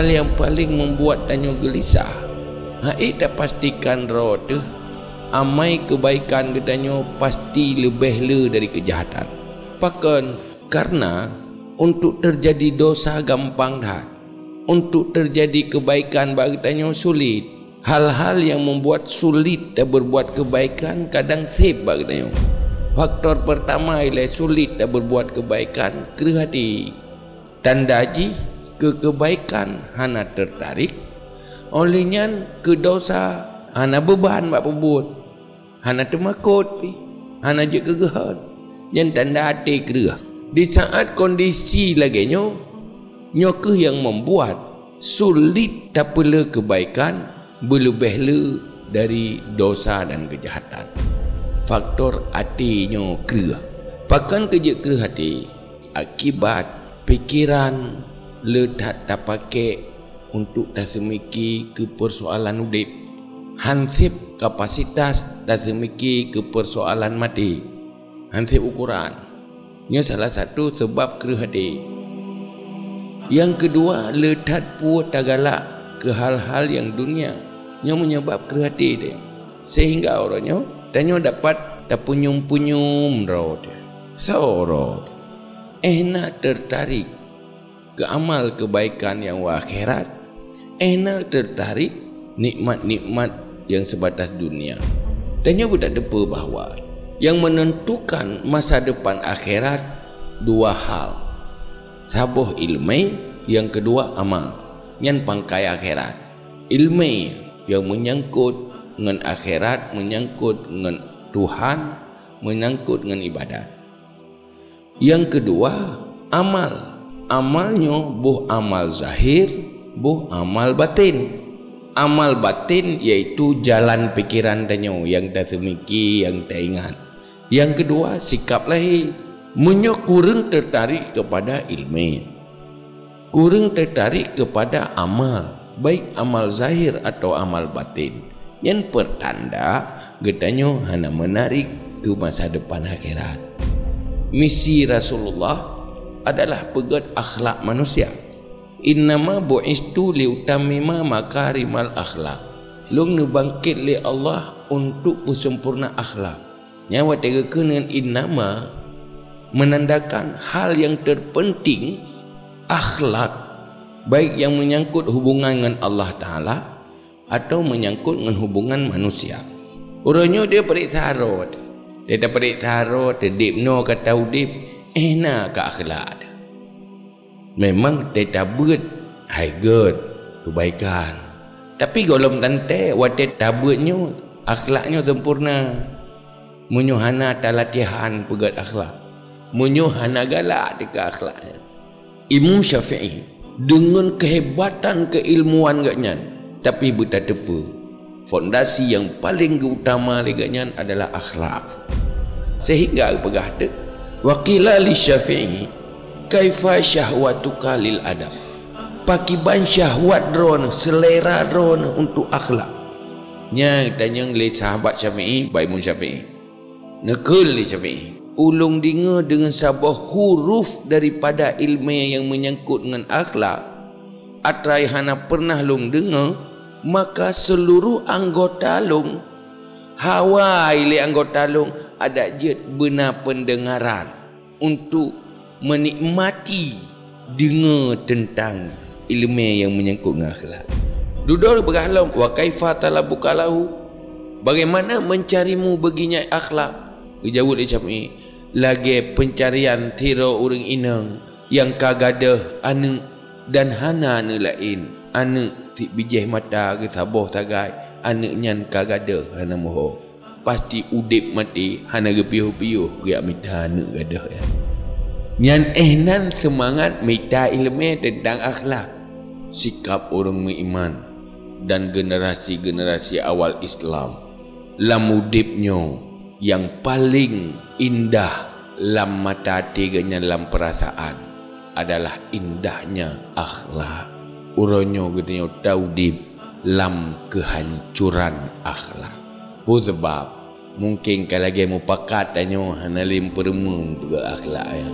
hal yang paling membuat danyo gelisah hai dah pastikan tu amai kebaikan gedanyo pasti lebih le dari kejahatan. Pakan karena untuk terjadi dosa gampang dah. Untuk terjadi kebaikan bagi danyo sulit. Hal-hal yang membuat sulit dan berbuat kebaikan kadang sib bagi danyo faktor pertama ialah sulit dan berbuat kebaikan kerah hati. Tanda ji ke kebaikan hana tertarik. Olehnya ke dosa hana beban buat pebut hana temakut hana je kegehan. Yang tanda hati kerah di saat kondisi lagi nyo nyo ke yang membuat sulit tak perlu kebaikan berlebih le dari dosa dan kejahatan. Faktor hati nyo kerah pakan kerja kerah hati akibat pikiran le tak pakai untuk tak semiki ke persoalan udip hansip kapasitas tak semiki ke persoalan mati hansip ukuran ini salah satu sebab kerehati. Yang kedua, letak puas tak galak ke hal-hal yang dunia. Yang menyebab kerehati dia. Sehingga orangnya, tanya dapat tak punyum-punyum roh dia. Roh Eh nak tertarik ke amal kebaikan yang akhirat. Eh nak tertarik nikmat-nikmat yang sebatas dunia. Tanya budak depa bahawa yang menentukan masa depan akhirat dua hal sabuh ilmu yang kedua amal yang pangkai akhirat ilmu yang menyangkut dengan akhirat menyangkut dengan Tuhan menyangkut dengan ibadat yang kedua amal amalnya buh amal zahir buh amal batin amal batin iaitu jalan pikiran tanyo yang tak semiki yang tak ingat yang kedua, sikap lahir. Munyo kurang tertarik kepada ilmu. Kurang tertarik kepada amal. Baik amal zahir atau amal batin. Yang pertanda, gedanyo hanya menarik ke masa depan akhirat. Misi Rasulullah adalah pegat akhlak manusia. Innama bu'istu liutamima makarimal akhlak. Long nubangkit li Allah untuk sempurna akhlak. Nyawa tiga kena innama menandakan hal yang terpenting akhlak. Baik yang menyangkut hubungan dengan Allah Ta'ala atau menyangkut dengan hubungan manusia. Orangnya dia perik tarot. Dia tak perik tarot dia dip no kata udip enak ke akhlak memang dia tak buat high good kebaikan tapi kalau tante wadah tabutnya akhlaknya sempurna. Menyuhana tak latihan pegat akhlak menyuhana galak dekat akhlaknya Imam Syafi'i dengan kehebatan keilmuan gaknya tapi buta tepu fondasi yang paling utama leganya adalah akhlak sehingga pegah waqila li syafi'i kaifa syahwatuka lil adab pakiban syahwat dron selera dron untuk akhlak nya tanya le sahabat syafi'i baik mun syafi'i Nekul li Syafi'i. Ulung dengar dengan sebuah huruf daripada ilmu yang menyangkut dengan akhlak. Atrai hana pernah lung dengar, maka seluruh anggota lung hawa ili anggota lung ada jet benar pendengaran untuk menikmati dengar tentang ilmu yang menyangkut dengan akhlak. Duduk berhalam wa kaifa talabukalahu bagaimana mencarimu baginya akhlak? Dia cakap ni Lagi pencarian tiro orang inang Yang kagadah anu Dan hana anu lain. Anu ti bijih mata ke saboh tagai Anu nyan kagadah hana moho. Pasti udip mati Hana ke piuh-piuh Gak minta anu gadah ya. Nyan ehnan semangat Minta ilmu tentang akhlak. Sikap orang beriman Dan generasi-generasi awal Islam. Lamudipnya yang paling indah dalam mata tiganya dalam perasaan adalah indahnya akhlak. Uronyo tahu di lam kehancuran akhlak. Pu sebab mungkin kalau lagi mau pakat hanalim perempuan juga akhlak ya.